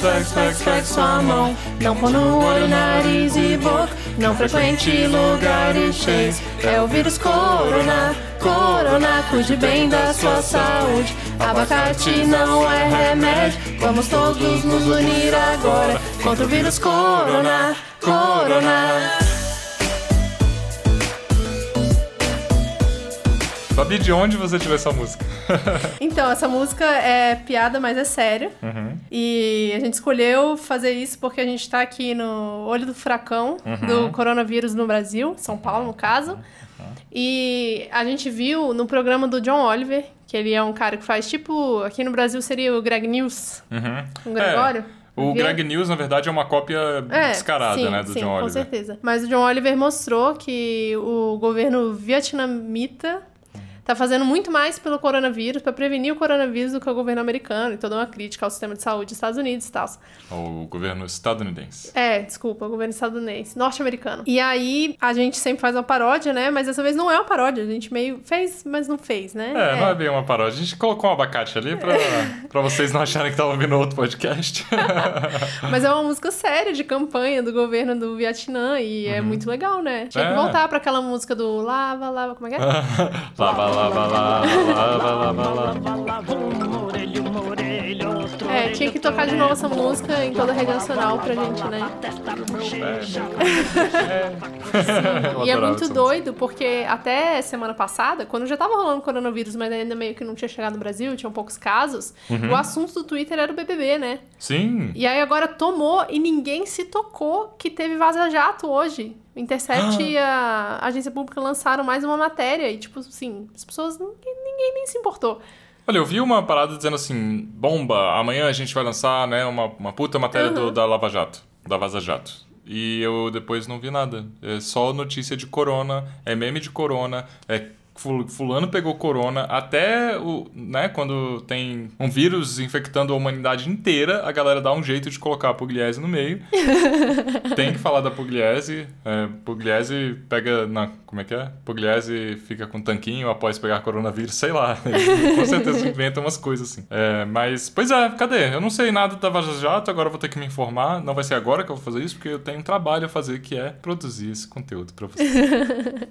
flex, flex, flex sua mão. Não no olho, nariz e boca. Não frequente lugares cheios. É o vírus corona, corona. Cuide bem da sua saúde. Abacate não é remédio. Vamos todos nos unir agora contra o vírus corona, corona. Fabi, de onde você tirou essa música? Então, essa música é piada, mas é sério. Uhum. E a gente escolheu fazer isso porque a gente tá aqui no olho do furacão Uhum. do coronavírus no Brasil, São Paulo, no caso. E a gente viu no programa do John Oliver, que ele é um cara que faz tipo. Aqui no Brasil seria o Greg News, Uhum. o Gregório. O Via- Greg News, na verdade, é uma cópia É, descarada, sim, né, do sim, John com Oliver. certeza. Mas o John Oliver mostrou que o governo vietnamita tá fazendo muito mais pelo coronavírus, para prevenir o coronavírus, do que o governo americano, e toda uma crítica ao sistema de saúde dos Estados Unidos e tal. O governo estadunidense. É, desculpa, o governo estadunidense, norte-americano. E aí, a gente sempre faz uma paródia, né? Mas dessa vez não é uma paródia, a gente meio fez, mas não fez, né? É, não é bem uma paródia. A gente colocou um abacate ali pra, pra vocês não acharem que estavam ouvindo outro podcast. Mas é uma música séria de campanha do governo do Vietnã e é muito legal, né? Tinha que É. voltar pra aquela música do lava, lava, como é que é? lava, lava, lava, lava, lava, lava. É, tinha que tocar de novo essa música em toda a rede nacional pra gente, né? Eu E é muito doido, porque até semana passada, quando já tava rolando coronavírus, mas ainda meio que não tinha chegado no Brasil, tinham poucos casos, Uhum. o assunto do Twitter era o BBB, né? Sim. E aí agora tomou e ninguém se tocou que teve vaza-jato hoje. Intercept e a agência pública lançaram mais uma matéria e, tipo assim, as pessoas, ninguém, ninguém nem se importou. Olha, eu vi uma parada dizendo assim, bomba, amanhã a gente vai lançar, né, uma, uma puta matéria do- da Lava Jato, da Vaza Jato. E eu depois não vi nada. É só notícia de corona, é meme de corona, é fulano pegou corona, até o, né, quando tem um vírus infectando a humanidade inteira, a galera dá um jeito de colocar a Pugliese no meio. tem que falar da Pugliese. É, Pugliese pega na. Como é que é? Pugliese fica com tanquinho após pegar coronavírus, sei lá. Eles com certeza inventam umas coisas assim. É, mas, pois é, cadê? Eu não sei nada da Vaza Jato, agora vou ter que me informar. Não vai ser agora que eu vou fazer isso, porque eu tenho um trabalho a fazer que é produzir esse conteúdo pra vocês.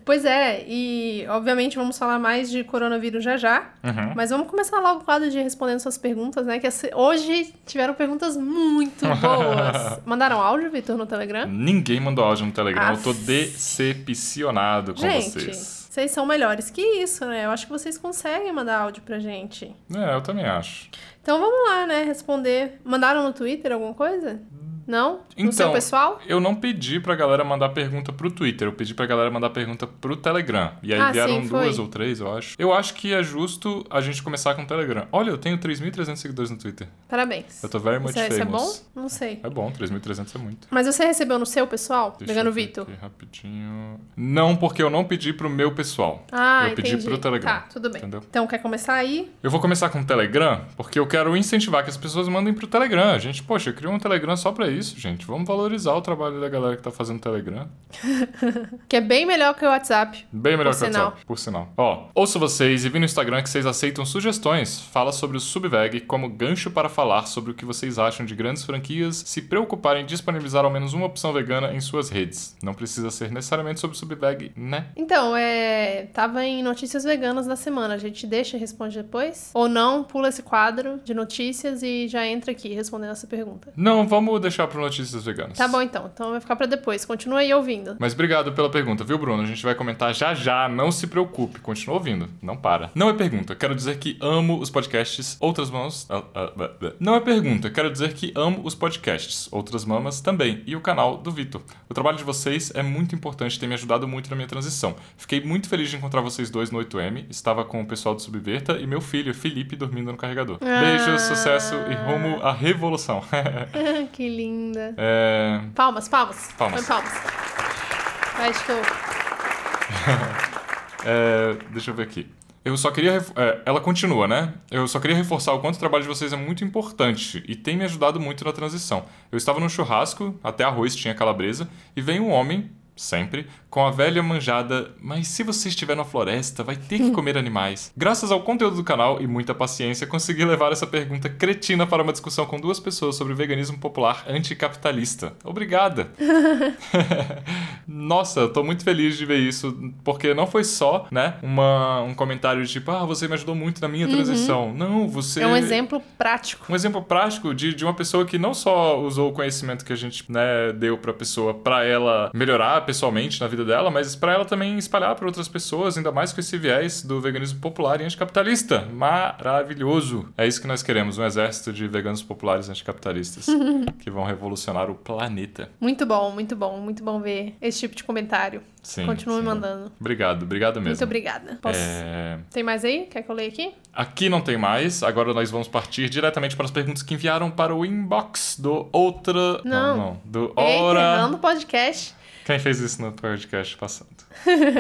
Pois é, e obviamente vamos falar mais de coronavírus já já. Uhum. Mas vamos começar logo o quadro de respondendo suas perguntas, né? Que hoje tiveram perguntas muito boas. Mandaram áudio, Vitor, no Telegram? Ninguém mandou áudio no Telegram, eu tô Aff. decepcionado com gente, vocês. vocês são melhores que isso, né? Eu acho que vocês conseguem mandar áudio pra gente. É, eu também acho. Então vamos lá, né? Responder. Mandaram no Twitter alguma coisa? Não? No seu Então, pessoal? Eu não pedi pra galera mandar pergunta pro Twitter, eu pedi pra galera mandar pergunta pro Telegram. E aí Ah, vieram sim, duas ou três, eu acho. Eu acho que é justo a gente começar com o Telegram. Olha, eu tenho 3.300 seguidores no Twitter. Parabéns. Eu tô very much Isso é, isso é bom? famous. Não sei. É bom, 3.300 é muito. Mas você recebeu no seu pessoal? Deixa eu ver Vitor? rapidinho. Não, porque eu não pedi pro meu pessoal. Ah, eu pedi entendi. pro Telegram. Tá, tudo bem. Entendeu? Então quer começar aí? Eu vou começar com o Telegram, porque eu quero incentivar que as pessoas mandem pro Telegram. A gente, poxa, criou um Telegram só pra isso, gente. Vamos valorizar o trabalho da galera que tá fazendo Telegram. Que é bem melhor que o WhatsApp. Bem melhor que o sinal. WhatsApp, por sinal. Ó, ouço vocês e vi no Instagram que vocês aceitam sugestões. Fala sobre o Subveg como gancho para falar sobre o que vocês acham de grandes franquias se preocuparem em disponibilizar ao menos uma opção vegana em suas redes. Não precisa ser necessariamente sobre o Subveg, né? Então, é. Tava em notícias veganas da semana. A gente deixa e responde depois? Ou não, pula esse quadro de notícias e já entra aqui respondendo essa pergunta. Não, vamos deixar para notícias veganas. Tá bom então. Então vai ficar pra depois. Continua aí ouvindo. Mas obrigado pela pergunta, viu, Bruno? A gente vai comentar já já, não se preocupe, continua ouvindo, não para. Não é pergunta, quero dizer que amo os podcasts Outras Mamas. ah, ah, ah. Não é pergunta, quero dizer que amo os podcasts Outras Mamas também e o canal do Vitor. O trabalho de vocês é muito importante, tem me ajudado muito na minha transição. Fiquei muito feliz de encontrar vocês dois no 8M, estava com o pessoal do Subverta e meu filho, Felipe, dormindo no carregador. Ah. Beijos, sucesso e rumo à revolução. que linda. é... Palmas, palmas. Palmas. Põe palmas. Vai, estou. É, deixa eu ver aqui. Eu só queria. é, ela continua, né? Eu só queria reforçar o quanto o trabalho de vocês é muito importante e tem me ajudado muito na transição. Eu estava num churrasco, até arroz tinha calabresa, e veio um homem, sempre, com a velha manjada, mas se você estiver na floresta, vai ter que comer animais. Graças ao conteúdo do canal e muita paciência, consegui levar essa pergunta cretina para uma discussão com duas pessoas sobre o veganismo popular anticapitalista. Obrigada! Nossa, eu tô muito feliz de ver isso, porque não foi só, né, uma, um comentário de tipo, ah, você me ajudou muito na minha transição. Não, você... É um exemplo prático. Um exemplo prático de, de uma pessoa que não só usou o conhecimento que a gente, né, deu pra pessoa pra ela melhorar pessoalmente na vida dela, mas pra ela também espalhar pra outras pessoas, ainda mais com esse viés do veganismo popular e anticapitalista. Maravilhoso! É isso que nós queremos, um exército de veganos populares anticapitalistas que vão revolucionar o planeta. Muito bom, muito bom, muito bom ver esse tipo de comentário. Sim. Continua me mandando. Obrigado, obrigado mesmo. Muito obrigada. Posso... É, Tem mais aí? Quer que eu leia aqui? Aqui não tem mais, agora nós vamos partir diretamente para as perguntas que enviaram para o inbox do outra. Não. não. Do Ei, Ora. Fernando Podcast. Quem fez isso no podcast passando?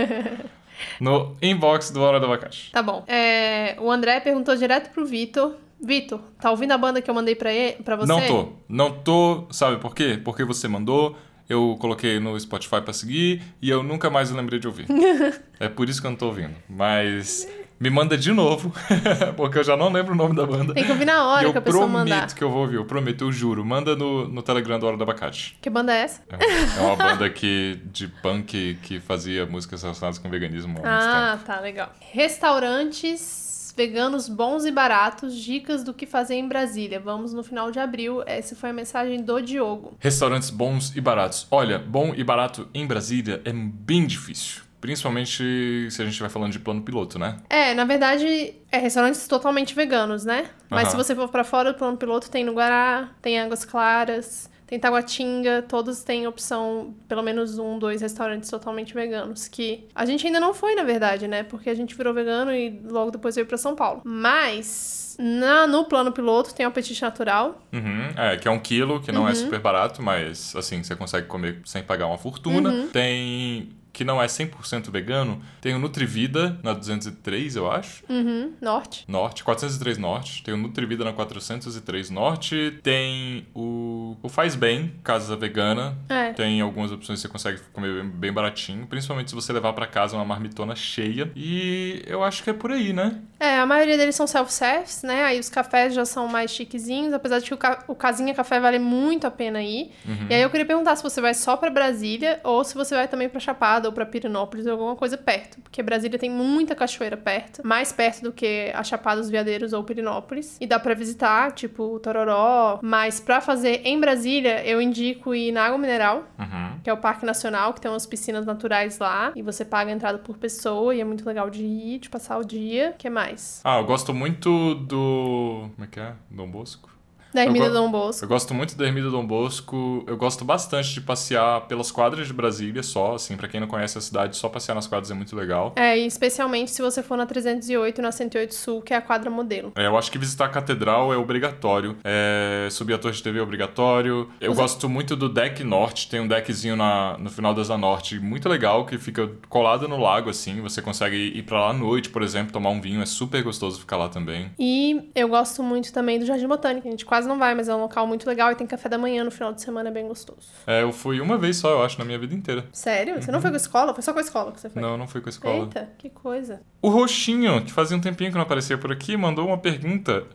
no inbox do Hora do Abacate. Tá bom. É, o André perguntou direto pro Vitor. Vitor, tá ouvindo a banda que eu mandei pra, ele, pra você? Não tô. Não tô. Sabe por quê? Porque você mandou, eu coloquei no Spotify pra seguir e eu nunca mais lembrei de ouvir. é por isso que eu não tô ouvindo. Mas me manda de novo, porque eu já não lembro o nome da banda. Tem que ouvir na hora eu que a pessoa prometo mandar. que eu vou ouvir, eu prometo, eu juro. Manda no, no Telegram do Hora do Abacate. Que banda é essa? É, é uma banda que, de punk que fazia músicas relacionadas com veganismo há Ah, tempo. tá, legal. Restaurantes veganos bons e baratos, dicas do que fazer em Brasília. Vamos no final de abril. Essa foi a mensagem do Diogo. Restaurantes bons e baratos. Olha, bom e barato em Brasília é bem difícil. Principalmente se a gente vai falando de plano piloto, né? É, na verdade, é restaurantes totalmente veganos, né? Mas Aham. se você for pra fora do plano piloto, tem no Guará, tem Águas Claras, tem Taguatinga, todos têm opção, pelo menos um, dois restaurantes totalmente veganos, que a gente ainda não foi, na verdade, né? Porque a gente virou vegano e logo depois veio pra São Paulo. Mas na, no plano piloto tem o Apetite Natural, Uhum, é, que é um quilo, que não Uhum. é super barato, mas assim, você consegue comer sem pagar uma fortuna. Uhum. Tem. Que não é 100% vegano. Tem o Nutrivida na 203, eu acho. uhum, norte. Norte, 403 Norte. Tem o Nutrivida na 403 Norte. Tem o, o Faz Bem, Casa Vegana. É. Tem algumas opções que você consegue comer bem, bem baratinho. Principalmente se você levar pra casa uma marmitona cheia. E eu acho que é por aí, né? É, a maioria deles são self-service, né? Aí os cafés já são mais chiquezinhos, apesar de que o, ca- o Casinha Café vale muito a pena ir. Uhum. E aí eu queria perguntar se você vai só pra Brasília ou se você vai também pra Chapada ou pra Pirinópolis ou alguma coisa perto. Porque Brasília tem muita cachoeira perto, mais perto do que a Chapada dos Veadeiros ou Pirinópolis. E dá pra visitar, tipo, o Tororó. Mas pra fazer em Brasília, eu indico ir na Água Mineral, Uhum. que é o Parque Nacional, que tem umas piscinas naturais lá. E você paga a entrada por pessoa e é muito legal de ir, de passar o dia. O que mais? Ah, eu gosto muito do. Como é que é? Dom Bosco? Da Ermida Eu Dom Bosco. Eu gosto muito da Ermida Dom Bosco. Eu gosto bastante de passear pelas quadras de Brasília só, assim, pra quem não conhece a cidade, só passear nas quadras é muito legal. É, e especialmente se você for na 308 e na 108 Sul, que é a quadra modelo. É, eu acho que visitar a catedral é obrigatório. É, subir a torre de TV é obrigatório. Eu Você- gosto muito do deck norte. Tem um deckzinho na, no final da Asa Norte muito legal, que fica colado no lago, assim. Você consegue ir pra lá à noite, por exemplo, tomar um vinho. É super gostoso ficar lá também. E eu gosto muito também do Jardim Botânico. A gente quase não vai, mas é um local muito legal e tem café da manhã no final de semana, é bem gostoso. É, eu fui uma vez só, eu acho, na minha vida inteira. Sério? Você não foi com a escola? Foi só com a escola que você foi? Não, não fui com a escola. Eita, que coisa. O Roxinho, que fazia um tempinho que não aparecia por aqui, mandou uma pergunta.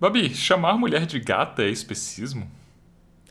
Babi, chamar mulher de gata é especismo?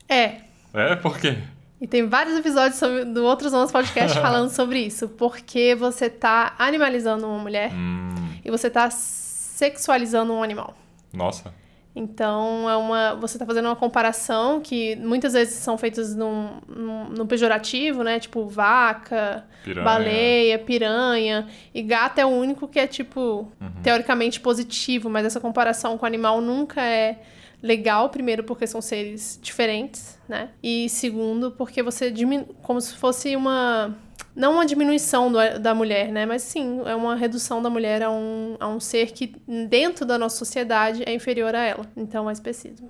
É. É, por quê? E tem vários episódios sobre, do Outros Anos Podcast falando sobre isso. Porque você tá animalizando uma mulher Hum, e você tá sexualizando um animal. nossa. Então, é uma, você tá fazendo uma comparação que muitas vezes são feitas num, num, num pejorativo, né? Tipo, vaca, Piranha. baleia, piranha. E gato é o único que é, tipo, Uhum. teoricamente positivo, mas essa comparação com o animal nunca é legal, primeiro, porque são seres diferentes, né? E segundo, porque você diminui. Como se fosse uma. não uma diminuição do- da mulher, né? Mas sim, é uma redução da mulher a um, a um ser que, dentro da nossa sociedade, é inferior a ela. Então é especismo.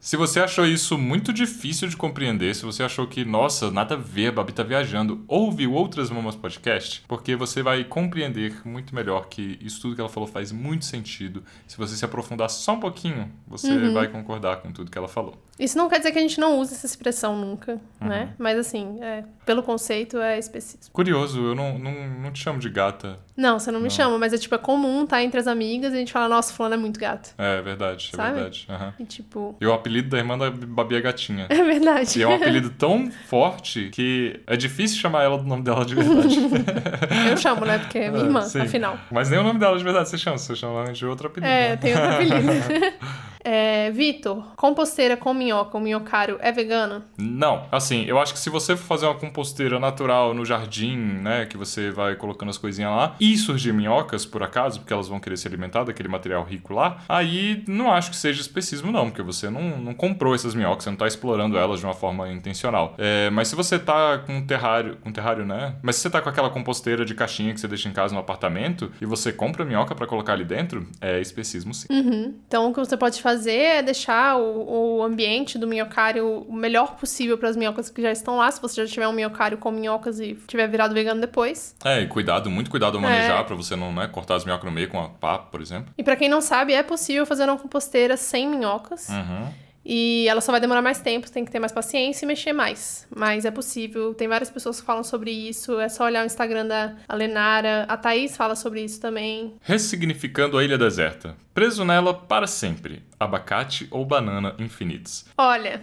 Se você achou isso muito difícil de compreender, se você achou que, nossa, nada a ver, a Babi tá viajando, ouve Outras Mamas Podcast, porque você vai compreender muito melhor que isso tudo que ela falou faz muito sentido. Se você se aprofundar só um pouquinho, você Uhum. vai concordar com tudo que ela falou. Isso não quer dizer que a gente não use essa expressão nunca, Uhum. né? Mas assim, é, pelo conceito é especismo. Curioso, eu não, não, não te chamo de gata. Não, você não me chama, mas é tipo, é comum tá entre as amigas e a gente fala, nossa, fulano é muito gato. É verdade, é Sabe? verdade. aham. E tipo, E o apelido da irmã da Babi é Gatinha. é verdade. E é um apelido tão forte que é difícil chamar ela do nome dela de verdade. Eu chamo, né? Porque é minha irmã, Sim. afinal. Mas nem o nome dela de verdade você chama, você chama de outro apelido. É, né? tem outro apelido. É, Vitor, composteira com minhoca, o minhocário é vegana? Não, assim, eu acho que se você for fazer uma composteira natural no jardim, né, que você vai colocando as coisinhas lá, e surgir minhocas, por acaso, porque elas vão querer se alimentar daquele material rico lá, aí não acho que seja especismo não, porque você não, não comprou essas minhocas, você não tá explorando elas de uma forma intencional. É, mas se você tá com um terrário, com um terrário, né, mas se você tá com aquela composteira de caixinha que você deixa em casa no apartamento, e você compra minhoca pra colocar ali dentro, é especismo sim. Uhum. Então, o que você pode fazer é deixar o, o ambiente do minhocário o melhor possível para as minhocas que já estão lá. Se você já tiver um minhocário com minhocas e tiver virado vegano depois. É, e cuidado, muito cuidado ao manejar É. pra você não, né, cortar as minhocas no meio com a pá, por exemplo. E para quem não sabe, é possível fazer uma composteira sem minhocas. Uhum. E ela só vai demorar mais tempo, tem que ter mais paciência e mexer mais. Mas é possível, tem várias pessoas que falam sobre isso. É só olhar o Instagram da Lenara. A Thaís fala sobre isso também. Ressignificando a ilha deserta. Preso nela para sempre. Abacate ou banana infinitos. Olha,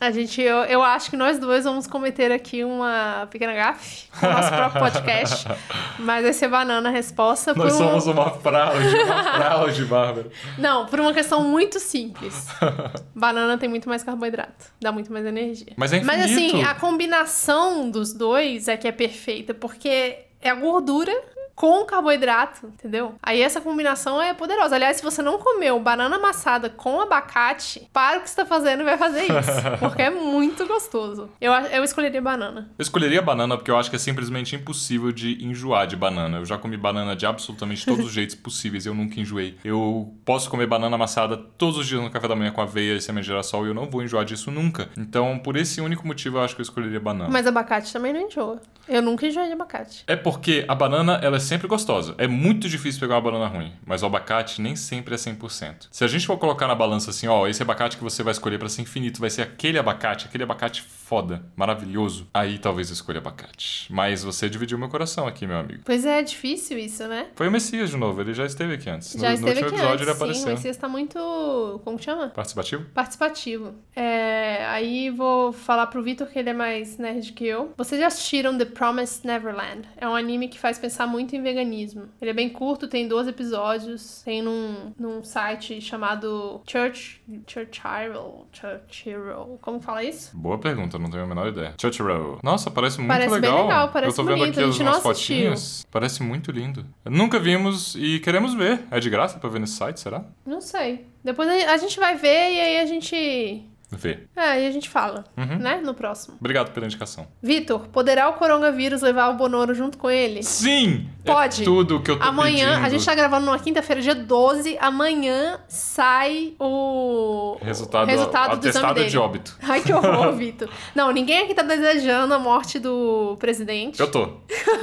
a gente, eu, eu acho que nós dois vamos cometer aqui uma pequena gafe com o nosso próprio podcast. mas vai ser banana a resposta. Nós por somos uma fraude, uma fraude, Bárbara. Não, por uma questão muito simples. Banana tem muito mais carboidrato, dá muito mais energia. Mas é Mas assim, a combinação dos dois é que é perfeita, porque é a gordura com carboidrato, entendeu? Aí essa combinação é poderosa. Aliás, se você não comeu banana amassada com abacate, para o que você tá fazendo e vai fazer isso. Porque é muito gostoso. Eu, eu escolheria banana. Eu escolheria banana porque eu acho que é simplesmente impossível de enjoar de banana. Eu já comi banana de absolutamente todos os jeitos possíveis e eu nunca enjoei. Eu posso comer banana amassada todos os dias no café da manhã com aveia e semente de girassol e eu não vou enjoar disso nunca. Então, por esse único motivo, eu acho que eu escolheria banana. Mas abacate também não enjoa. Eu nunca enjoei de abacate. É porque a banana, ela é sempre gostosa. É muito difícil pegar uma banana ruim, mas o abacate nem sempre é 100%. Se a gente for colocar na balança assim, ó, esse abacate que você vai escolher pra ser infinito vai ser aquele abacate, aquele abacate foda, maravilhoso, aí talvez eu escolha abacate. Mas você dividiu meu coração aqui, meu amigo. Pois é, é difícil isso, né? Foi o Messias de novo, ele já esteve aqui antes. Já no, esteve no aqui último episódio ele antes, sim. O apareceu. Messias tá muito... Como que chama? Participativo? Participativo. É, aí vou falar pro Vitor que ele é mais nerd que eu. Vocês já assistiram The Promised Neverland? É um anime que faz pensar muito em veganismo. Ele é bem curto, tem 12 episódios. Tem num, num site chamado Church... Churchiral... Churchiral... Como fala isso? Boa pergunta, não tenho a menor ideia. Churchill. Nossa, parece muito Parece bem legal. legal, parece Eu tô vendo bonito, aqui a as umas fotinhas. Parece muito lindo. Nunca vimos e queremos ver. É de graça pra ver nesse site, será? Não sei. Depois a gente vai ver e aí a gente... Vê. É, aí a gente fala, Uhum. né? No próximo. Obrigado pela indicação. Vitor, poderá o coronavírus levar o Bonoro junto com ele? Sim! Pode. É tudo que eu tô Amanhã, pedindo. a gente tá gravando numa quinta-feira, dia 12. Amanhã sai o Resultado, resultado do exame atestado dele. de óbito. Ai, que horror, Vitor. Não, ninguém aqui tá desejando a morte do presidente. Eu tô.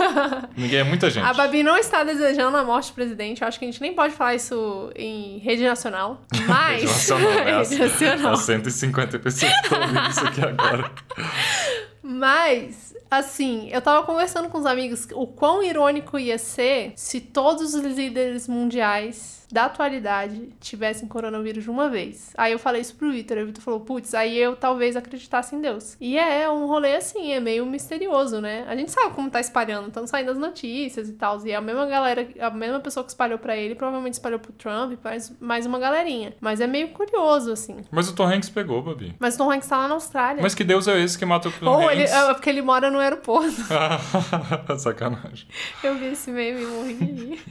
Ninguém é muita gente. A Babi não está desejando a morte do presidente. Eu acho que a gente nem pode falar isso em rede nacional. Mas. Rede nacional, né? As- Rede nacional. As 150 pessoas que estão ouvindo isso aqui agora. Mas, assim, eu tava conversando com os amigos o quão irônico ia ser se todos os líderes mundiais da atualidade tivessem coronavírus de uma vez. Aí eu falei isso pro Vitor, e o Vitor falou, putz, aí eu talvez acreditasse em Deus. E é um rolê assim, é meio misterioso, né? A gente sabe como tá espalhando, estão saindo as notícias e tal. E a mesma galera, a mesma pessoa que espalhou pra ele, provavelmente espalhou pro Trump, mais, mais uma galerinha. Mas é meio curioso, assim. Mas o Tom Hanks pegou, Babi. Mas o Tom Hanks tá lá na Austrália. Mas que Deus é esse que mata o Tom Ou ele, Hanks? é porque ele mora no aeroporto. Sacanagem. Eu vi esse meme e morri de rir.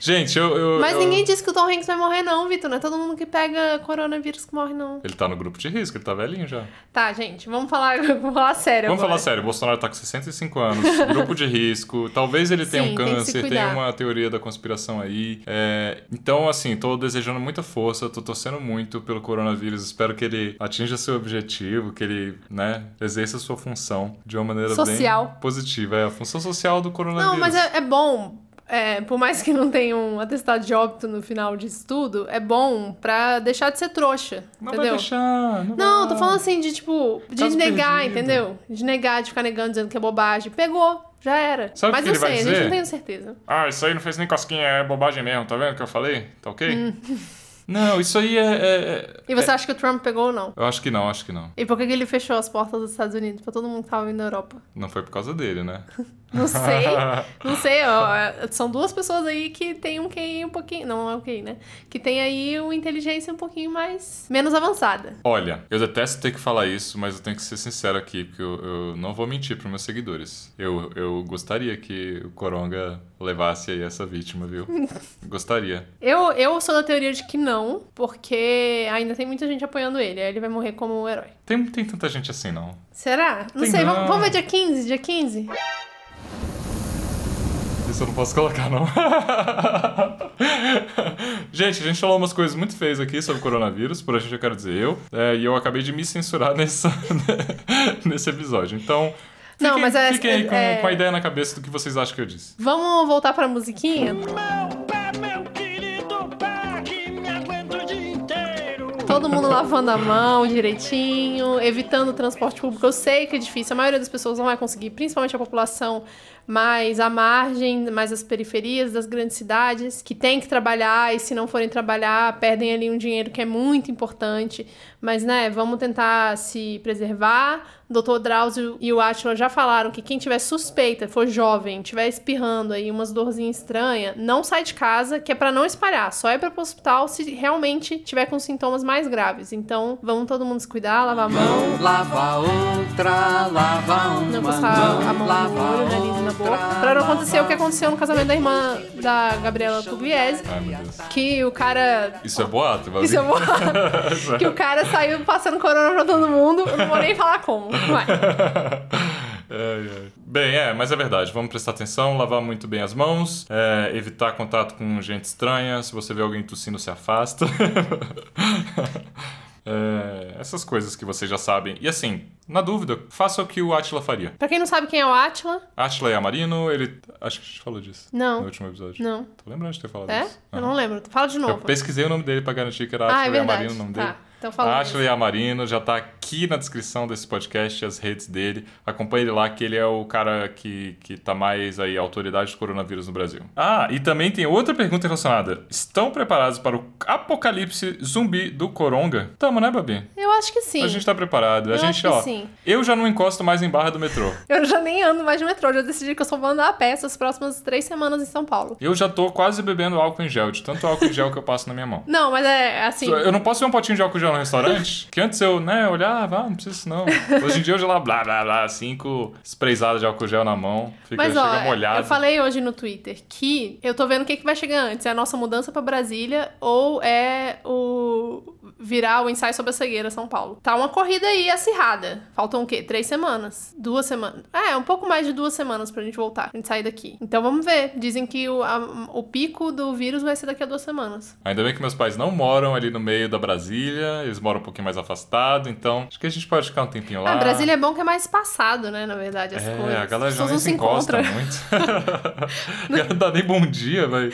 Gente, eu. eu Mas eu- ninguém disse que o Tom Hanks vai morrer, não, Vitor. Não é todo mundo que pega coronavírus que morre, não. Ele tá no grupo de risco, ele tá velhinho já. Tá, gente, vamos falar, vamos falar sério Vamos agora. falar sério, o Bolsonaro tá com 65 anos, grupo de risco, talvez ele tenha Sim, um tem câncer, tenha cuidar. uma teoria da conspiração aí. É, então, assim, tô desejando muita força, tô torcendo muito pelo coronavírus, espero que ele atinja seu objetivo, que ele, né, exerça sua função de uma maneira Social. bem positiva. É a função social do coronavírus. Não, mas é, é bom. É, por mais que não tenha um atestado de óbito no final disso tudo, é bom pra deixar de ser trouxa. Não entendeu? vai deixar. Não, Não, vai. tô falando assim de tipo, de Caso negar, perdido. entendeu? De negar, de ficar negando, dizendo que é bobagem. Pegou, já era. Sabe Mas vai sei, a gente não tem certeza. Ah, isso aí não fez nem cosquinha, é bobagem mesmo, tá vendo o que eu falei? Tá ok? Hum. Não, isso aí é- é- E você acha que o Trump pegou ou não? Eu acho que não, acho que não. E por que, que ele fechou as portas dos Estados Unidos pra todo mundo que tava vindo da Europa? Não foi por causa dele, né? Não sei, não sei, ó, são duas pessoas aí que tem um QI um pouquinho, não é um QI, né? Que tem aí uma inteligência um pouquinho mais, menos avançada. Olha, eu detesto ter que falar isso, mas eu tenho que ser sincero aqui, porque eu, eu não vou mentir pros meus seguidores. Eu, eu gostaria que o Coronga levasse aí essa vítima, viu? gostaria. Eu, eu sou da teoria de que não, porque ainda tem muita gente apoiando ele, aí ele vai morrer como um herói. Tem, tem tanta gente assim, não. Será? Não Tem sei, não. vamos, vamos ver dia 15, dia 15? Eu não posso colocar, não. gente, a gente falou umas coisas muito feias aqui sobre o coronavírus, por a gente eu quero dizer eu, é, e eu acabei de me censurar nessa, nesse episódio. Então, Não, fiquem, mas é- fiquem aí com, é- com a ideia na cabeça do que vocês acham que eu disse. Vamos voltar pra musiquinha? Meu pé, meu querido pé, que me aguenta o dia inteiro. Todo mundo lavando a mão direitinho, evitando o transporte público. Eu sei que é difícil, a maioria das pessoas não vai conseguir, principalmente a população mais à margem, mais as periferias das grandes cidades, que tem que trabalhar e se não forem trabalhar, perdem ali um dinheiro que é muito importante. Mas, né, vamos tentar se preservar. O doutor Drauzio e o Átila já falaram que quem tiver suspeita, for jovem, tiver espirrando aí umas dorzinhas estranhas, não sai de casa, que é pra não espalhar. Só é para pro hospital se realmente tiver com sintomas mais graves. Então, vamos todo mundo se cuidar, lavar a mão. Lava outra, lava uma Não passar a mão no olho, nariz na outra, Pra não acontecer o que aconteceu no casamento da irmã da Gabriela Pugliese, Ai, meu Deus. que o cara. Isso é boato, Isso é bom. que o cara saiu passando corona pra todo mundo. Eu não vou nem falar como. Vai. Ai, ai. Bem, é, mas é verdade. Vamos prestar atenção, lavar muito bem as mãos, é, evitar contato com gente estranha. Se você vê alguém tossindo, se afasta. É, essas coisas que vocês já sabem. E assim, na dúvida, faça o que o Atila faria. Pra quem não sabe quem é o Atila, Atila Yamarino, ele. Acho que a gente falou disso. Não. No último episódio. não. Tô lembrando de ter falado É? isso. Eu Aham. não lembro. Fala de Eu novo. pesquisei o nome dele pra garantir que era Ah, é Atila. Yamarino o nome Tá. dele. Então fala Atila Yamarino já tá aqui na descrição desse podcast, as redes dele. Acompanhe ele lá, que ele é o cara que, que tá mais aí, autoridade do coronavírus no Brasil. Ah, e também tem outra pergunta relacionada. Estão preparados para o apocalipse zumbi do Coronga? Tamo, né, Babi? Eu acho que sim. A gente tá preparado. A Eu gente, acho que ó. sim. Eu já não encosto mais em barra do metrô. Eu já nem ando mais de metrô. Eu já decidi que eu só vou andar a pé essas próximas três semanas em São Paulo. Eu já tô quase bebendo álcool em gel, de tanto álcool em gel que eu passo na minha mão. Não, mas é assim. Eu não posso ver um potinho de álcool gel no restaurante? Que antes eu, né, olhava, ah, não precisa disso não. Hoje em dia eu já lá, blá, blá, blá, cinco sprayzadas de álcool gel na mão, fica, Mas ó, molhado. eu falei hoje no Twitter que eu tô vendo o que, que vai chegar antes. É a nossa mudança pra Brasília ou é o virar o ensaio sobre a cegueira São Paulo. Tá uma corrida aí acirrada. Faltam o quê? Três semanas? Duas semanas? É, um pouco mais de duas semanas pra gente voltar, pra gente sair daqui. Então vamos ver. Dizem que o, a- o pico do vírus vai ser daqui a duas semanas. Ainda bem que meus pais não moram ali no meio da Brasília, eles moram um pouquinho mais afastado, então acho que a gente pode ficar um tempinho lá. Ah, Brasília é bom que é mais espaçado, né? Na verdade, as É, coisas. a galera já nem não se encosta muito. não dá nem bom dia, vai.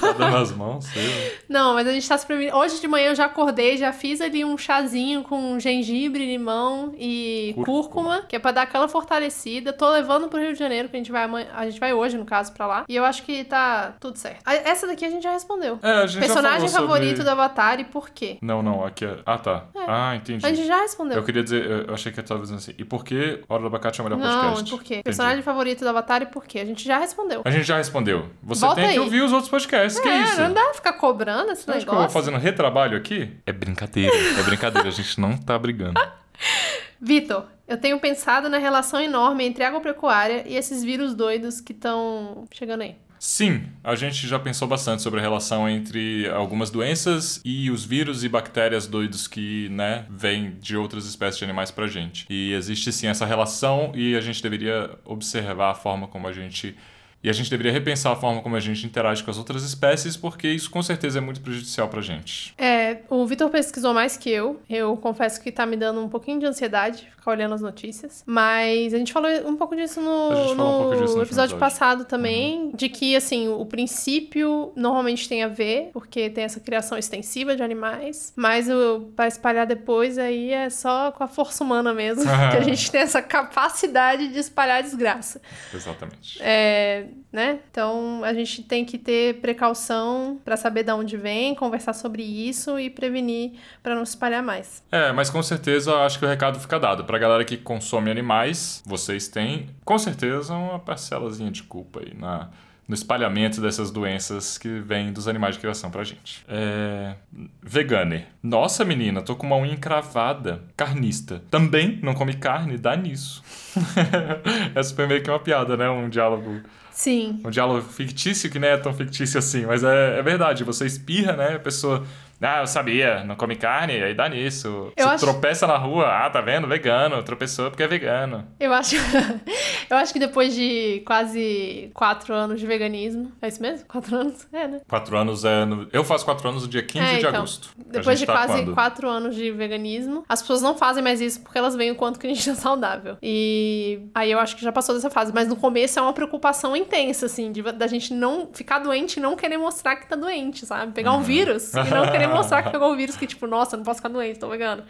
Tá dando as mãos, sei lá. Não, mas a gente tá se prevenindo. Hoje de manhã eu já acordei, já fiz ali um chazinho com gengibre, limão e Cúrcuma. cúrcuma, que é pra dar aquela fortalecida. Tô levando pro Rio de Janeiro, que a gente vai amanhã, a gente vai hoje, no caso, pra lá. E eu acho que tá tudo certo. A- Essa daqui a gente já respondeu. É, a gente já Personagem falou favorito sobre... do Avatar e por quê? Não, não, aqui é... Ah, tá. Ah, entendi. A gente já respondeu. Eu queria dizer, eu achei que eu tava dizendo assim, e por que Hora do Abacate é o melhor Não, podcast? e por quê? Entendi. Personagem favorito do Avatar e por quê? A gente já respondeu. A gente já respondeu. Você Volta tem que aí. ouvir os outros podcasts, que é isso? não dá pra ficar cobrando esse Você acha que eu vou negócio. fazendo retrabalho aqui? É brincadeira, é brincadeira, a gente não tá brigando. Vitor, eu tenho pensado na relação enorme entre agropecuária e esses vírus doidos que estão chegando aí. Sim, a gente já pensou bastante sobre a relação entre algumas doenças e os vírus e bactérias doidos que, né, vêm de outras espécies de animais pra gente. E existe sim essa relação e a gente deveria observar a forma como a gente e a gente deveria repensar a forma como a gente interage com as outras espécies, porque isso com certeza é muito prejudicial pra gente. É, o Vitor pesquisou mais que eu. Eu confesso que tá me dando um pouquinho de ansiedade ficar olhando as notícias. Mas a gente falou um pouco disso no, falou um pouco no disso no episódio episódio. passado também. De que, assim, o princípio normalmente tem a ver, porque tem essa criação extensiva de animais. Mas o, pra espalhar depois aí é só com a força humana mesmo. que a gente tem essa capacidade de espalhar desgraça. Exatamente. É, né? Então a gente tem que ter precaução pra saber de onde vem, conversar sobre isso e prevenir pra não se espalhar mais. É, mas com certeza acho que o recado fica dado. Pra galera que consome animais, vocês têm com certeza uma parcelazinha de culpa aí na, no espalhamento dessas doenças que vêm dos animais de criação pra gente. É. Veganer. Nossa, menina, tô com uma unha encravada. Carnista. Também não come carne, dá nisso. Essa foi meio que uma piada, né? Um diálogo Sim. um diálogo fictício que nem é tão fictício assim, mas é, é verdade. Você espirra, né? A pessoa. Ah, eu sabia, não come carne, aí dá nisso. Eu Você acho- tropeça na rua, ah, tá vendo? Vegano, tropeçou porque é vegano. Eu acho, eu acho que depois de quase quatro anos de veganismo. É isso mesmo? Quatro anos? É, né? Quatro anos é. No... Eu faço quatro anos no dia 15 É, de então, agosto. Depois de tá quase quando? quatro anos de veganismo, as pessoas não fazem mais isso porque elas veem o quanto que a gente é saudável. E aí eu acho que já passou dessa fase. Mas no começo é uma preocupação intensa, assim, de, da gente não ficar doente e não querer mostrar que tá doente, sabe? Pegar Uhum. um vírus e não querer mostrar que pegou o vírus, que tipo, nossa, não posso ficar doente, tô vegano.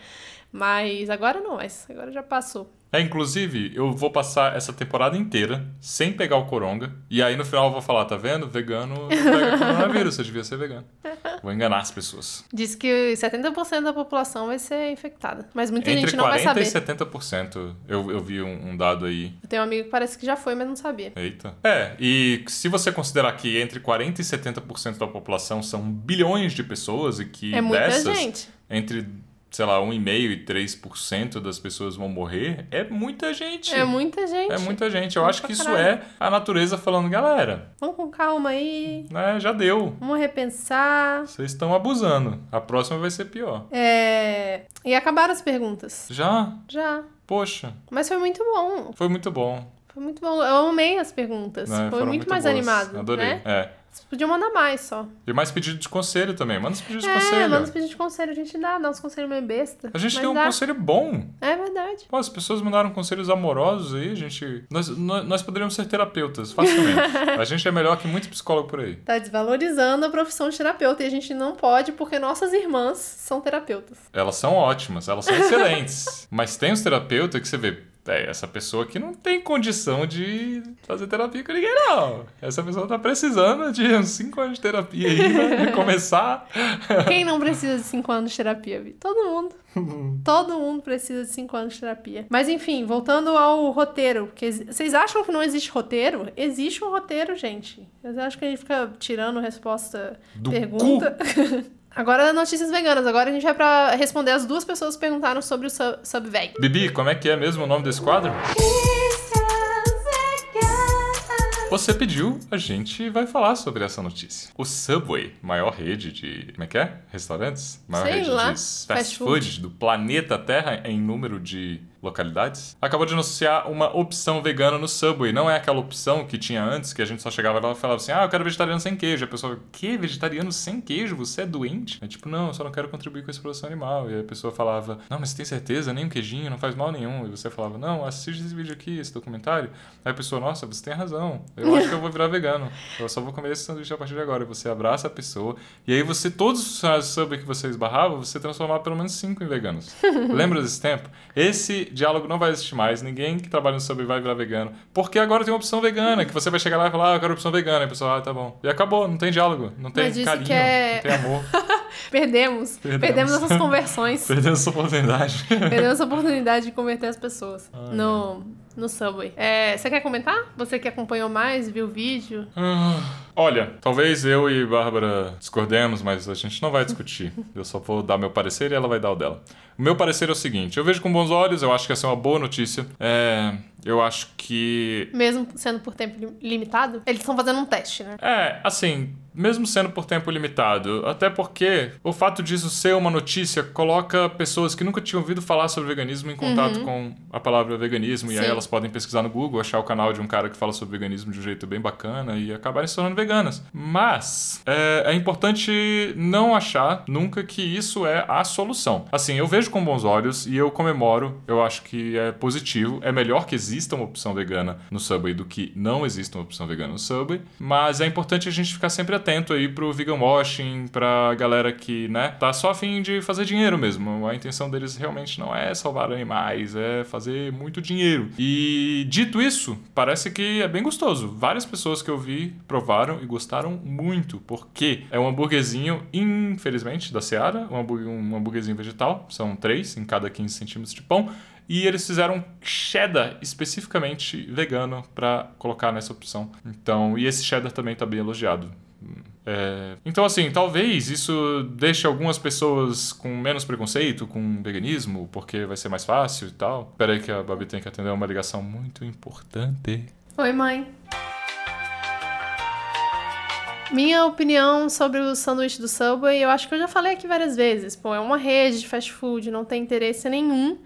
Mas agora não, mas agora já passou. É, inclusive, eu vou passar essa temporada inteira sem pegar o coronga. E aí no final eu vou falar, tá vendo? Vegano pega coronavírus, você devia ser vegano. Vou enganar as pessoas. Diz que 70% da população vai ser infectada. Mas muita Entre gente não vai 40% saber. e 70%. Eu, eu vi um, um dado aí. Eu tenho um amigo que parece que já foi, mas não sabia. Eita. É, e se você considerar que entre 40% e 70% da população são bilhões de pessoas e que É muita dessas, gente. entre, sei lá, 1,5% e 3% das pessoas vão morrer, é muita gente. É muita gente. É muita gente. Eu Muito acho que isso caralho. é a natureza falando, galera, Vamos com calma aí. né, já deu. Vamos repensar. Vocês estão abusando. A próxima vai ser pior. É... E acabaram as perguntas. Já? Já. Poxa, Mas foi muito bom. foi muito bom. Foi muito bom. Eu amei as perguntas. né? foi Foram muito, mais boas. animado. Adorei. Né? É. Vocês podiam mandar mais só. E mais pedido de conselho também. Manda os pedidos de É, conselho. manda os pedidos de conselho. A gente dá, dá uns conselhos meio besta. A gente tem um dá. conselho bom. É verdade. Pô, as pessoas mandaram conselhos amorosos aí, gente. Nós, nós, nós poderíamos ser terapeutas, facilmente. a gente é melhor que muito psicólogo por aí. Tá desvalorizando a profissão de terapeuta. E a gente não pode porque nossas irmãs são terapeutas. Elas são ótimas, elas são excelentes. Mas tem os terapeutas que você vê. É, essa pessoa aqui não tem condição de fazer terapia com ninguém, não. Essa pessoa tá precisando de uns 5 anos de terapia aí pra começar. Quem não precisa de 5 anos de terapia, Vi? Todo mundo. Todo mundo precisa de 5 anos de terapia. Mas enfim, voltando ao roteiro. Porque vocês acham que não existe roteiro? Existe um roteiro, gente. Vocês acham que a gente fica tirando resposta, Do pergunta? Agora notícias veganas. Agora a gente vai pra responder as duas pessoas que perguntaram sobre o sub Subveg. Bibi, como é que é mesmo o nome desse quadro? Você pediu, a gente vai falar sobre essa notícia. O Subway, maior rede de. Como é que é? Restaurantes? Maior Sei rede lá, de fast, fast food. food. do planeta Terra em número de localidades. Acabou de anunciar uma opção vegana no Subway. Não é aquela opção que tinha antes, que a gente só chegava lá e falava assim: ah, eu quero vegetariano sem queijo. A pessoa, que? Vegetariano sem queijo? Você é doente? É tipo, não, eu só não quero contribuir com essa produção animal. E aí a pessoa falava: não, mas você tem certeza? Nem um queijinho, não faz mal nenhum. E você falava: não, assiste esse vídeo aqui, esse documentário. Aí a pessoa, nossa, você tem razão. Eu acho que eu vou virar vegano. Eu só vou comer esse sanduíche a partir de agora. E você abraça a pessoa. E aí você, todos os funcionários do Subway que você esbarrava, você transformava pelo menos cinco em veganos. Lembra desse tempo? Esse diálogo não vai existir mais. Ninguém que trabalha no Subway vai virar vegano. Porque agora tem uma opção vegana, que você vai chegar lá e falar, ah, eu quero opção vegana. E a pessoa, ah, tá bom. E acabou, não tem diálogo, não tem carinho, é- não tem amor. Perdemos. Perdemos. Perdemos essas conversões. Perdendo essa oportunidade. Perdemos essa oportunidade de converter as pessoas. Ah, no... no Subway. É, você quer comentar? Você que acompanhou mais, viu o vídeo? Ah, Olha, talvez eu e Bárbara discordemos, mas a gente não vai discutir. Eu só vou dar meu parecer e ela vai dar o dela. O meu parecer é o seguinte: eu vejo com bons olhos, eu acho que essa é uma boa notícia. É, eu acho que Mesmo sendo por tempo lim- limitado? Eles estão fazendo um teste, né? É, assim, mesmo sendo por tempo limitado, até porque o fato disso ser uma notícia coloca pessoas que nunca tinham ouvido falar sobre veganismo em contato com a palavra veganismo, e aí Sim. elas podem pesquisar no Google, achar o canal de um cara que fala sobre veganismo de um jeito bem bacana e acabarem se tornando veganas. Mas é, é importante não achar nunca que isso é a solução. Assim, eu vejo com bons olhos e eu comemoro, eu acho que é positivo, é melhor que exista uma opção vegana no Subway do que não exista uma opção vegana no Subway, mas é importante a gente ficar sempre atento aí pro vegan washing, pra galera que, né, tá só a fim de fazer dinheiro mesmo. A intenção deles realmente não é salvar animais, é fazer muito dinheiro. E dito isso, parece que é bem gostoso. Várias pessoas que eu vi provaram e gostaram muito, porque é um hambúrguerzinho, infelizmente, da Seara, um um hambúrguerzinho vegetal, são três em cada 15 centímetros de pão. E eles fizeram cheddar especificamente vegano pra colocar nessa opção. Então, e esse cheddar também tá bem elogiado. É, Então, assim, talvez isso deixe algumas pessoas com menos preconceito com veganismo, porque vai ser mais fácil e tal. Pera aí que a Babi tem que atender uma ligação muito importante. Oi, mãe. Minha opinião sobre o sanduíche do Subway, eu acho que eu já falei aqui várias vezes. Pô, é uma rede de fast food, não tem interesse nenhum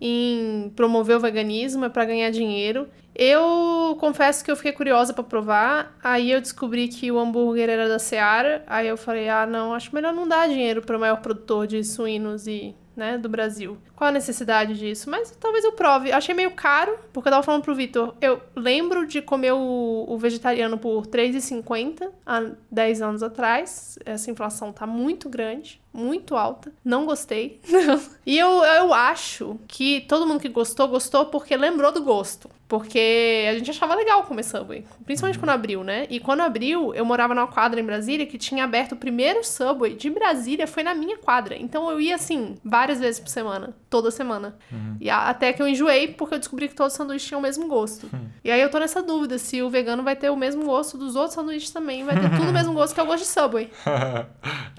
em promover o veganismo, é pra ganhar dinheiro. Eu confesso que eu fiquei curiosa pra provar, aí eu descobri que o hambúrguer era da Seara, aí eu falei: "Ah, não, acho melhor não dar dinheiro pro maior produtor de suínos e, né, do Brasil. Qual a necessidade disso? Mas talvez eu prove. Achei meio caro, porque eu tava falando pro Vitor, eu lembro de comer o, o vegetariano por R$3,50 há 10 anos atrás. Essa inflação tá muito grande, muito alta. Não gostei. e eu, eu acho que todo mundo que gostou, gostou porque lembrou do gosto. Porque a gente achava legal comer Subway. Principalmente quando abriu, né? E quando abriu, eu morava numa quadra em Brasília que tinha aberto o primeiro Subway de Brasília, foi na minha quadra. Então eu ia, assim, várias vezes por semana. Toda semana. E a- até que eu enjoei, porque eu descobri que todos os sanduíches tinham o mesmo gosto. E aí eu tô nessa dúvida se o vegano vai ter o mesmo gosto dos outros sanduíches também. Vai ter tudo o mesmo gosto que é o gosto de Subway.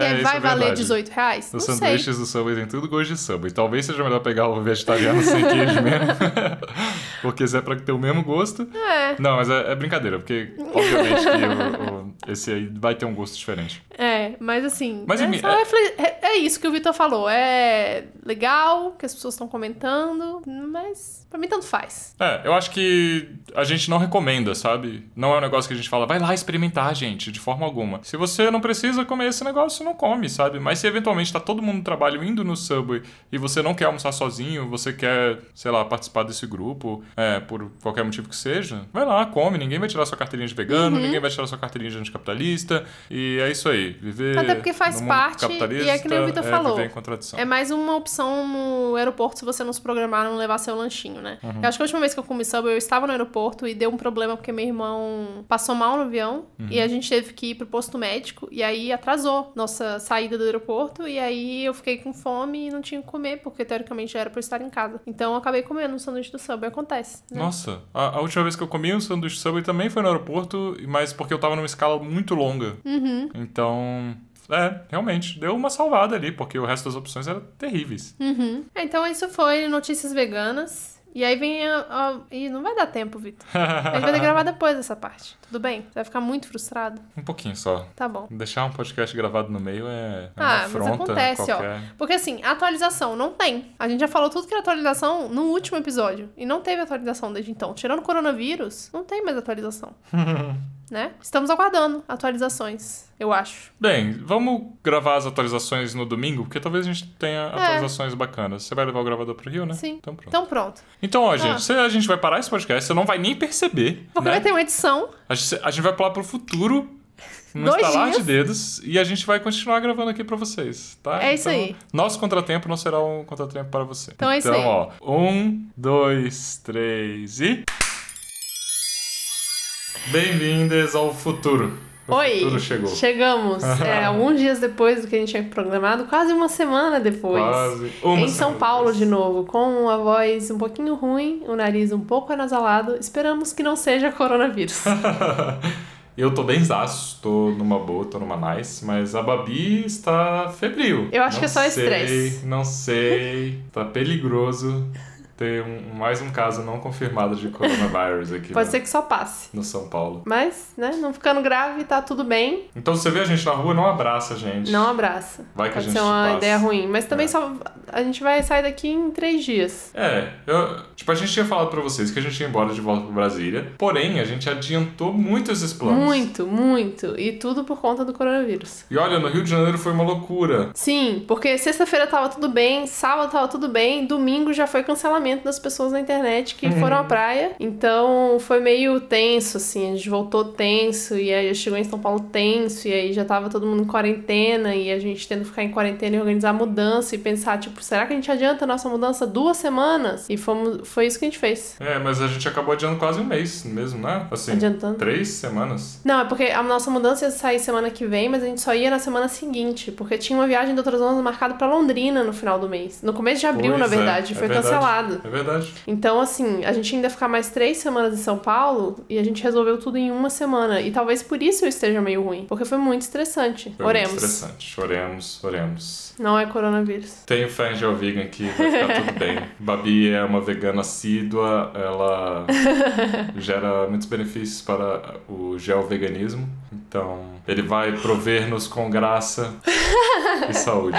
E aí isso vai é valer verdade. 18 reais? Os Não sei. sanduíches do Subway tem tudo gosto de Subway. Talvez seja melhor pegar o vegetariano sem queijo mesmo. porque se é pra ter o mesmo gosto. É. Não, mas é, é brincadeira, porque obviamente que o- o- esse aí vai ter um gosto diferente. É, mas assim. Mas, é, enfim, é- é, é isso que o Vitor falou. É legal que as pessoas estão comentando, mas pra mim tanto faz. É, eu acho que a gente não recomenda, sabe? Não é um negócio que a gente fala, vai lá experimentar, gente, de forma alguma. Se você não precisa comer esse negócio, não come, sabe? Mas se eventualmente tá todo mundo no trabalho indo no Subway e você não quer almoçar sozinho, você quer, sei lá, participar desse grupo, é, por qualquer motivo que seja, vai lá, come. Ninguém vai tirar sua carteirinha de vegano, Uhum. ninguém vai tirar sua carteirinha de anticapitalista. E é isso aí. Viver. Até porque faz parte, e é que nem o Vitor é falou. Viver em contradição. É mais uma opção no aeroporto se você não se programar não levar seu lanchinho, né? Uhum. Eu acho que a última vez que eu comi Subway, eu estava no aeroporto e deu um problema porque meu irmão passou mal no avião Uhum. e a gente teve que ir pro posto médico e aí atrasou nossa saída do aeroporto e aí eu fiquei com fome e não tinha o que comer porque teoricamente já era pra eu estar em casa. Então eu acabei comendo um sanduíche do Subway, acontece. Né? Nossa, a, a última vez que eu comi um sanduíche Subway também foi no aeroporto, mas porque eu tava numa escala muito longa. Uhum. Então, é, realmente, deu uma salvada ali, porque o resto das opções eram terríveis. Uhum. É, Então isso foi notícias veganas. E aí vem a. a... Ih, não vai dar tempo, Vitor. A gente vai ter que gravar depois dessa parte. Tudo bem? Você vai ficar muito frustrado? Um pouquinho só. Tá bom. Deixar um podcast gravado no meio é, é Ah, mas acontece, qualquer. ó. Porque assim, atualização não tem. A gente já falou tudo que era atualização no último episódio. E não teve atualização desde então. Tirando o coronavírus, não tem mais atualização. né? Estamos aguardando atualizações, eu acho. Bem, vamos gravar as atualizações no domingo, porque talvez a gente tenha atualizações bacanas. Você vai levar o gravador pro Rio, né? É. Sim. Então pronto. Então pronto. Então, ó, gente, se a gente vai parar esse podcast, você não vai nem perceber. Porque né? vai ter uma edição. A gente, a gente vai pular pro futuro, no Dois estalar dias. de dedos, e a gente vai continuar gravando aqui pra vocês, tá? É isso Então, aí. Nosso contratempo não será um contratempo para você. Então é isso aí. ó, um, dois, três e... Bem-vindas ao futuro. O Oi, futuro chegou. chegamos. É, alguns dias depois do que a gente tinha programado, quase uma semana depois. Quase uma em São Paulo depois. de novo, com a voz um pouquinho ruim, o nariz um pouco anasalado. Esperamos que não seja coronavírus. Eu tô bem zaço, tô numa boa, tô numa nice, mas a Babi está febril. Eu acho Não que é só estresse. Não sei, tá perigoso ter um- mais um caso não confirmado de coronavírus aqui Pode no, ser que só passe. no São Paulo. Mas, né, não ficando grave, tá tudo bem. Então você vê a gente na rua, não abraça a gente. Não abraça. Vai que a Pode gente ser uma ideia ruim. Mas também É. só. A gente vai sair daqui em três dias. É, eu, tipo, a gente tinha falado pra vocês que a gente ia embora de volta pra Brasília, porém, a gente adiantou muito esses planos. Muito, muito. E tudo por conta do coronavírus. E olha, no Rio de Janeiro foi uma loucura. Sim, porque sexta-feira tava tudo bem, sábado tava tudo bem, domingo já foi cancelamento das pessoas na internet que foram à praia. Então foi meio tenso, assim, a gente voltou tenso, e aí chegou em São Paulo tenso, e aí já tava todo mundo em quarentena, e a gente tendo que ficar em quarentena e organizar mudança e pensar, tipo, será que a gente adianta a nossa mudança duas semanas? E fomos, foi isso que a gente fez. É, mas a gente acabou adiando quase um mês mesmo, né? Assim, Adiantando. três semanas. Não, é porque a nossa mudança ia sair semana que vem, mas a gente só ia na semana seguinte, porque tinha uma viagem de outras zonas marcada pra Londrina no final do mês. No começo de abril, Pois na é, verdade, é foi verdade, cancelado. É verdade. Então, assim, a gente ainda ia ficar mais três semanas em São Paulo e a gente resolveu tudo em uma semana. E talvez por isso eu esteja meio ruim, porque foi muito estressante. Foi Oremos. muito estressante. Oremos, oremos. Não é coronavírus. Tenho fé em Gel Vegan que vai ficar tudo bem. Babi é uma vegana assídua, ela gera muitos benefícios para o gel veganismo. Então, ele vai prover-nos com graça e saúde.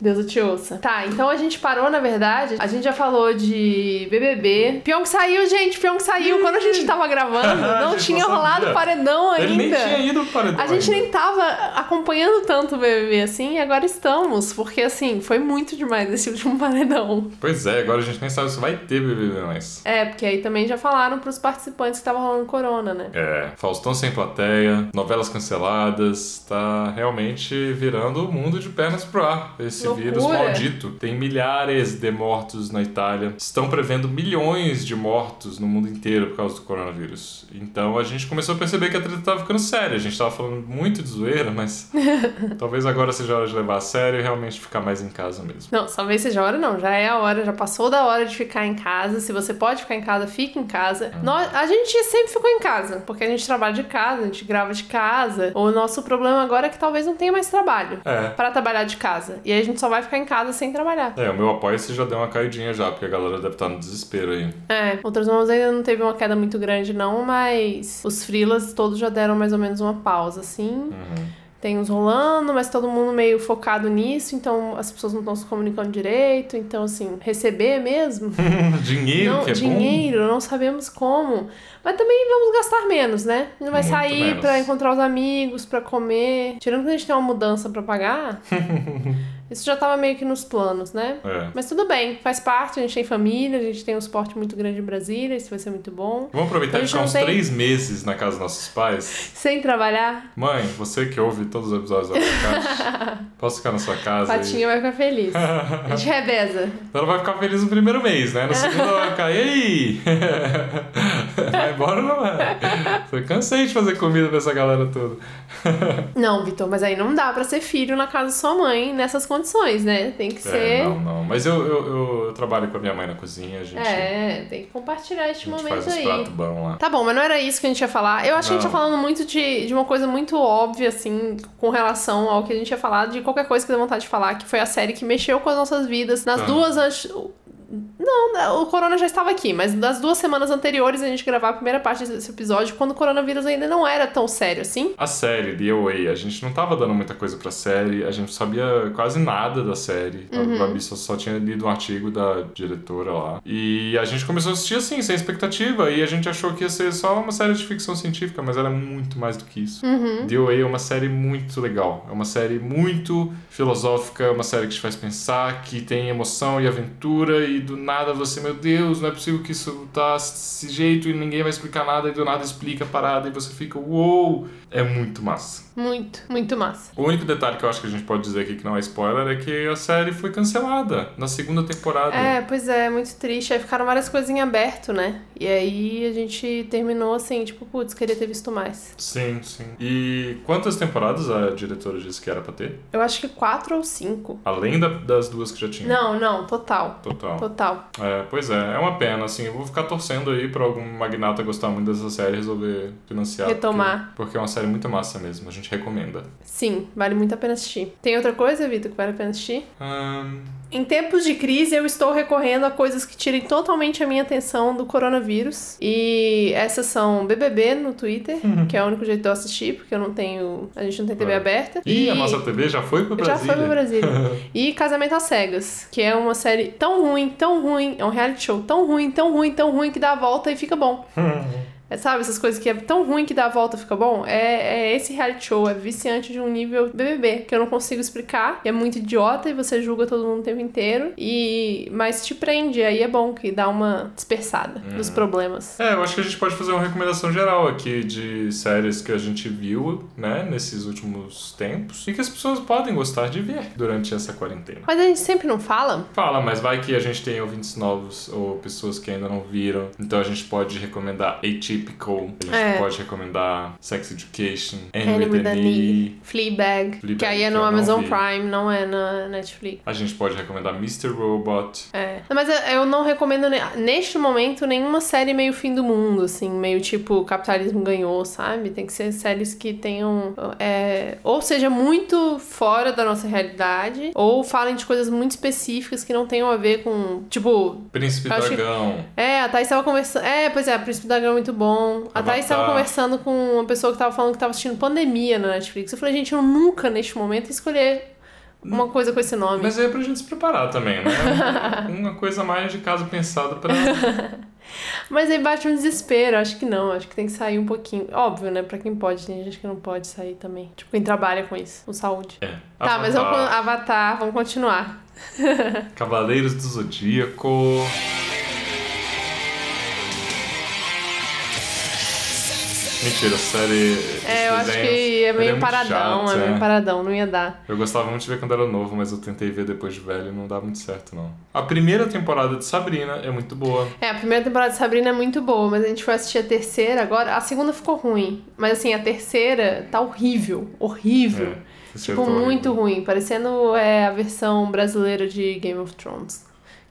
Deus te ouça. Tá, então a gente parou, na verdade. A gente já falou de BBB. Pyong saiu, gente. Pyong saiu. Quando a gente tava gravando, não tinha não rolado paredão ainda. Ele nem tinha ido paredão A gente ainda. nem tava acompanhando tanto o BBB assim, e agora estamos. Porque, assim, foi muito demais esse último paredão. Pois é, agora a gente nem sabe se vai ter BBB mais. É, porque aí também já falaram pros participantes que tava rolando corona, né? É, Faustão sem plateia, novelas canceladas, tá realmente virando o mundo de pernas pro ar. Esse Loucura. vírus maldito. Tem milhares de mortos na Itália. Estão prevendo milhões de mortos no mundo inteiro por causa do coronavírus. Então a gente começou a perceber que a treta tava ficando séria. A gente tava falando muito de zoeira, mas talvez agora seja a hora de levar a sério e realmente ficar mais em casa mesmo. Não, talvez seja a hora, não. Já é a hora, já passou da hora de ficar em casa. Se você pode ficar em casa, fique em casa. Nós, a gente sempre ficou em casa, porque a gente trabalha de casa, a gente grava de casa. O nosso problema agora é que talvez não tenha mais trabalho É. pra trabalhar de casa. E aí a gente só vai ficar em casa sem trabalhar. É, o meu apoio-se já deu uma caidinha já, porque a galera deve estar no desespero aí. É, outros nomes ainda não teve uma queda muito grande, não, mas os freelas todos já deram mais ou menos uma pausa, assim. Tem uns rolando, mas todo mundo meio focado nisso, então as pessoas não estão se comunicando direito. Então, assim, receber mesmo. Dinheiro, não, que é bom. dinheiro, não sabemos como. Mas também vamos gastar menos, né? A gente vai Muito sair pra encontrar os amigos, pra comer. Tirando que a gente tem uma mudança pra pagar, isso já tava meio que nos planos, né? É. Mas tudo bem, faz parte, a gente tem família, a gente tem um suporte muito grande em Brasília, isso vai ser muito bom. Vamos aproveitar e ficar uns tem- três meses na casa dos nossos pais. Sem trabalhar, Mãe, você que ouve todos os episódios do podcast, posso ficar na sua casa? Patinha vai ficar feliz. A gente reveza. Então ela vai ficar feliz no primeiro mês, né? No segundo ela vai ficar, e aí? vai embora ou não vai? Eu cansei de fazer comida pra essa galera toda. Não, Vitor, mas aí não dá pra ser filho na casa da sua mãe nessas condições, né? Tem que É, ser. não, não. Mas eu, eu, eu, eu trabalho com a minha mãe na cozinha, a gente, É, tem que compartilhar este momento faz aí. pratos bons lá. Tá bom, mas não era isso que a gente ia falar. Eu acho que a gente tá falando muito de, de uma coisa muito óbvia, assim, com relação ao que a gente ia falar, de qualquer coisa que dê vontade de falar, que foi a série que mexeu com as nossas vidas. Nas Ah. duas antes. Não, o Corona já estava aqui, mas das duas semanas anteriores a gente gravar a primeira parte desse episódio, quando o coronavírus ainda não era tão sério assim. A série, The Away, a gente não tava dando muita coisa pra série, a gente não sabia quase nada da série. Uhum. A Babi só, só tinha lido um artigo da diretora lá. E a gente começou a assistir assim, sem expectativa, e a gente achou que ia ser só uma série de ficção científica, mas ela é muito mais do que isso. Uhum. The Away é uma série muito legal, é uma série muito filosófica, é uma série que te faz pensar, que tem emoção e aventura, e do nada você, meu Deus, não é possível que isso tá desse jeito e ninguém vai explicar nada, e do nada explica a parada, e você fica, uou! É muito massa. Muito, muito massa. O único detalhe que eu acho que a gente pode dizer aqui que não é spoiler é que a série foi cancelada na segunda temporada. É, pois é, muito triste. Aí ficaram várias coisas em aberto, né? E aí a gente terminou assim, tipo, putz, queria ter visto mais. Sim, sim. E quantas temporadas a diretora disse que era pra ter? Eu acho que quatro ou cinco. Além da- das duas que já tinha? Não, não, total. Total. Total. É, pois é, é uma pena, assim, eu vou ficar torcendo aí pra algum magnata gostar muito dessa série e resolver financiar. Retomar. Porque, porque é uma série muito massa mesmo, a gente recomenda. Sim, vale muito a pena assistir. Tem outra coisa, Vitor, que vale a pena assistir? Ahn, Em tempos de crise, eu estou recorrendo a coisas que tirem totalmente a minha atenção do coronavírus. E essas são BBB no Twitter, que é o único jeito de eu assistir, porque eu não tenho. A gente não tem TV É. aberta. e e a nossa TV já foi pro já Brasil. foi pro Brasília. e Casamento às Cegas, que é uma série tão ruim, tão ruim, é um reality show tão ruim, tão ruim, tão ruim que dá a volta e fica bom. É, sabe, essas coisas que é tão ruim que dá a volta fica bom? É, é esse reality show, é viciante de um nível BBB, que eu não consigo explicar, e é muito idiota e você julga todo mundo o tempo inteiro, e mas te prende, aí é bom que dá uma dispersada dos problemas. É, eu acho que a gente pode fazer uma recomendação geral aqui de séries que a gente viu, né, nesses últimos tempos e que as pessoas podem gostar de ver durante essa quarentena. Mas a gente sempre não fala? Fala, mas vai que a gente tem ouvintes novos ou pessoas que ainda não viram. Então a gente pode recomendar Atypical, a gente É. pode recomendar Sex Education, Anne Anne with an E. Fleabag, Fleabag, que aí é no Amazon. Prime, não é na Netflix. A gente pode recomendar Mr. Robot. É. Mas eu- não recomendo, ne- neste momento, nenhuma série meio fim do mundo, assim, meio tipo capitalismo ganhou, sabe? Tem que ser séries que tenham. é, ou seja, muito fora da nossa realidade, ou falem de coisas muito específicas que não tenham a ver com. Tipo. Príncipe acho que- Dragão. É, a Thaís tava conversando. É, pois é, Príncipe Dragão é muito bom. A Thaís tava Avatar. conversando com uma pessoa que tava falando que tava assistindo pandemia na Netflix. Eu falei, gente, eu nunca, neste momento, escolher uma coisa com esse nome. Mas é pra gente se preparar também, né? Uma coisa mais de caso pensado pra. Mas aí bate um desespero, acho que não, acho que tem que sair um pouquinho. Óbvio, né? Pra quem pode, tem gente que não pode sair também. Tipo, quem trabalha com isso, com saúde. É. Tá, mas vamos Avatar, Avatar, vamos continuar. Cavaleiros do Zodíaco. Mentira, a série. É, eu acho que é ele meio paradão, chato, é meio paradão, não ia dar. Eu gostava muito de ver quando era novo, mas eu tentei ver depois de velho e não dá muito certo, não. A primeira temporada de Sabrina é muito boa. É, a primeira temporada de Sabrina é muito boa, mas a gente foi assistir a terceira agora. A segunda ficou ruim, mas assim, a terceira tá horrível, horrível. É, Tipo, é muito ruim, parecendo é, a versão brasileira de Game of Thrones.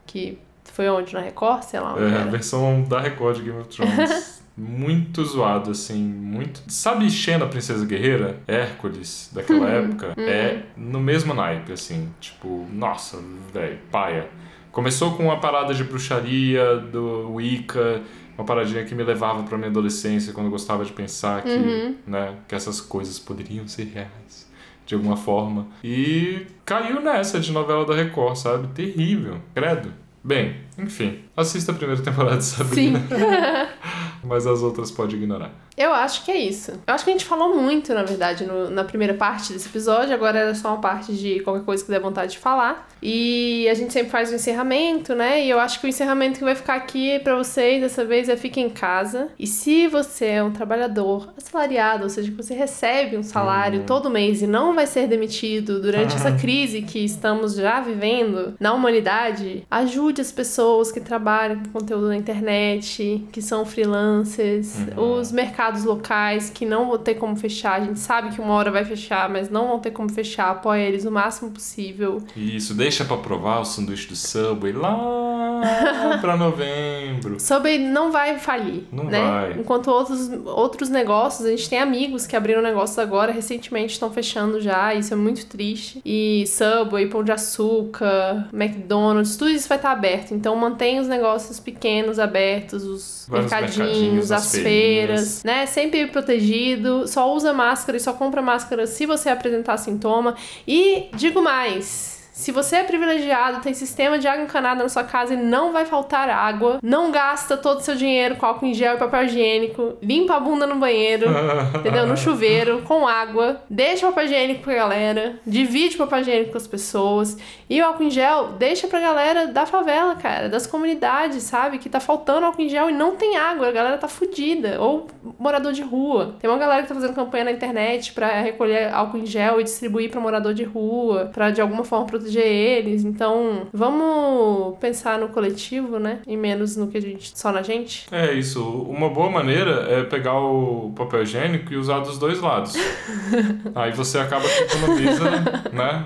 Que foi onde? Na Record? Sei lá É, a era. versão da Record de Game of Thrones. muito zoado, assim, muito. Sabe Xena, Princesa Guerreira? Hércules, daquela Uhum. época? É no mesmo naipe, assim. Tipo, nossa, velho, paia. Começou com uma parada de bruxaria, do Wicca, uma paradinha que me levava pra minha adolescência, quando eu gostava de pensar que, Uhum. né, que essas coisas poderiam ser reais. De alguma forma. E caiu nessa de novela da Record, sabe? Terrível. Credo. Bem, enfim. Assista a primeira temporada de Sabrina. Sim. mas as outras pode ignorar. Eu acho que é isso. Eu acho que a gente falou muito, na verdade, no- na primeira parte desse episódio. Agora era só uma parte de qualquer coisa que der vontade de falar. E a gente sempre faz o encerramento, né? E eu acho que o encerramento que vai ficar aqui pra vocês dessa vez é fique em casa. E se você é um trabalhador assalariado, ou seja, que você recebe um salário todo mês e não vai ser demitido durante essa crise que estamos já vivendo na humanidade, ajude as pessoas que trabalham com conteúdo na internet, que são freelancers, os mercados locais que não vão ter como fechar. A gente sabe que uma hora vai fechar, mas não vão ter como fechar. Apoia eles o máximo possível. Isso, deixa pra provar o sanduíche do Subway lá pra novembro. Subway não vai falir, Não né? vai. Enquanto outros, outros negócios, a gente tem amigos que abriram negócios agora, recentemente estão fechando já, isso é muito triste. E Subway, Pão de Açúcar, McDonald's, tudo isso vai estar aberto. Então mantenha os negócios pequenos abertos, os Vários mercadinhos, mercadinhos, as as feiras, feirinhas. Né? Sempre protegido, só usa máscara e só compra máscara se você apresentar sintoma. E digo mais. Se você é privilegiado, tem sistema de água encanada na sua casa e não vai faltar água, não gasta todo o seu dinheiro com álcool em gel e papel higiênico, limpa a bunda no banheiro, entendeu? No chuveiro, com água, deixa o papel higiênico pra galera, divide o papel higiênico com as pessoas e o álcool em gel deixa pra galera da favela, cara, das comunidades, sabe? Que tá faltando álcool em gel e não tem água, a galera tá fudida, ou morador de rua. Tem uma galera que tá fazendo campanha na internet pra recolher álcool em gel e distribuir pra morador de rua, pra de alguma forma proteger eles. Então, vamos pensar no coletivo, né? E menos no que a gente. só na gente. É isso. Uma boa maneira é pegar o papel higiênico e usar dos dois lados. Aí você acaba que economiza, né?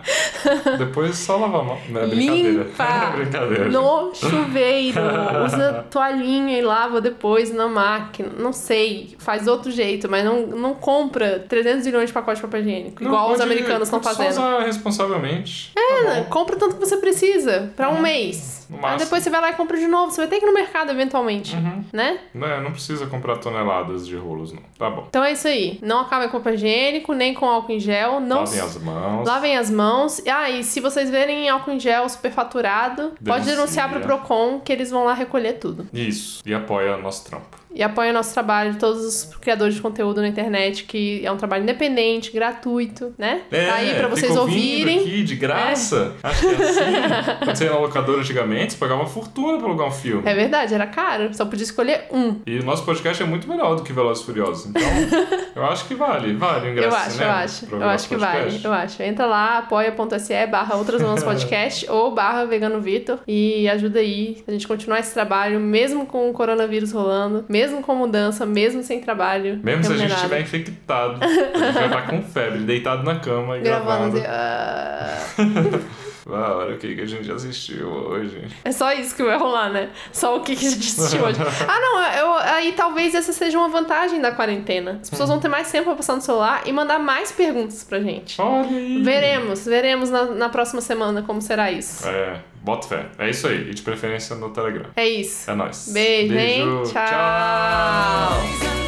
Depois só lavar a mão. Não é brincadeira. Limpa É brincadeira. no chuveiro. Usa toalhinha e lava depois na máquina. Não sei, faz outro jeito, mas não, não compra 300 milhões de pacotes de papel higiênico, Não, igual os pode- americanos estão fazendo. Só usar responsavelmente. É, bom. Compra tanto que você precisa, pra um mês. No Aí depois você vai lá e compra de novo. Você vai ter que ir no mercado eventualmente, Uhum. né? Não, é, não precisa comprar toneladas de rolos, não. Tá bom. Então é isso aí. Não acabem com papel higiênico, nem com álcool em gel. Não Lavem as mãos. Lavem as mãos. Ah, e se vocês verem álcool em gel superfaturado, pode Denuncia. denunciar pro Procon que eles vão lá recolher tudo. Isso. E apoia nosso trampo. E apoia o nosso trabalho, todos os criadores de conteúdo na internet, que é um trabalho independente, gratuito, né? tá aí pra vocês É, ouvirem. aqui de graça. Acho que é assim. Quando você ia na locadora antigamente, você pagava uma fortuna pra alugar um filme. É verdade, era caro. Só podia escolher um. E o nosso podcast é muito melhor do que Velozes e Furiosos. Então, eu acho que vale. Vale o ingresso Eu acho, eu acho. Eu acho que vale. Eu acho. Entra lá, apoia.se barra Outras Mamas Podcast ou barra Vegano Vitor e ajuda aí a gente continuar esse trabalho, mesmo com o coronavírus rolando, mesmo com mudança, mesmo sem trabalho. Mesmo se a gente estiver infectado, a gente vai estar com febre, deitado na cama e Gravando. gravando. ah. Olha o que que a gente assistiu hoje. É só isso que vai rolar, né? Só o que, que a gente assistiu hoje. Ah, não, eu, aí talvez essa seja uma vantagem da quarentena. As pessoas vão ter mais tempo pra passar no celular e mandar mais perguntas pra gente. Olha aí. Veremos, veremos na, na próxima semana como será isso. É, bota fé. É isso aí. E de preferência no Telegram. É isso. É nóis. Beijo, hein? Tchau. Tchau.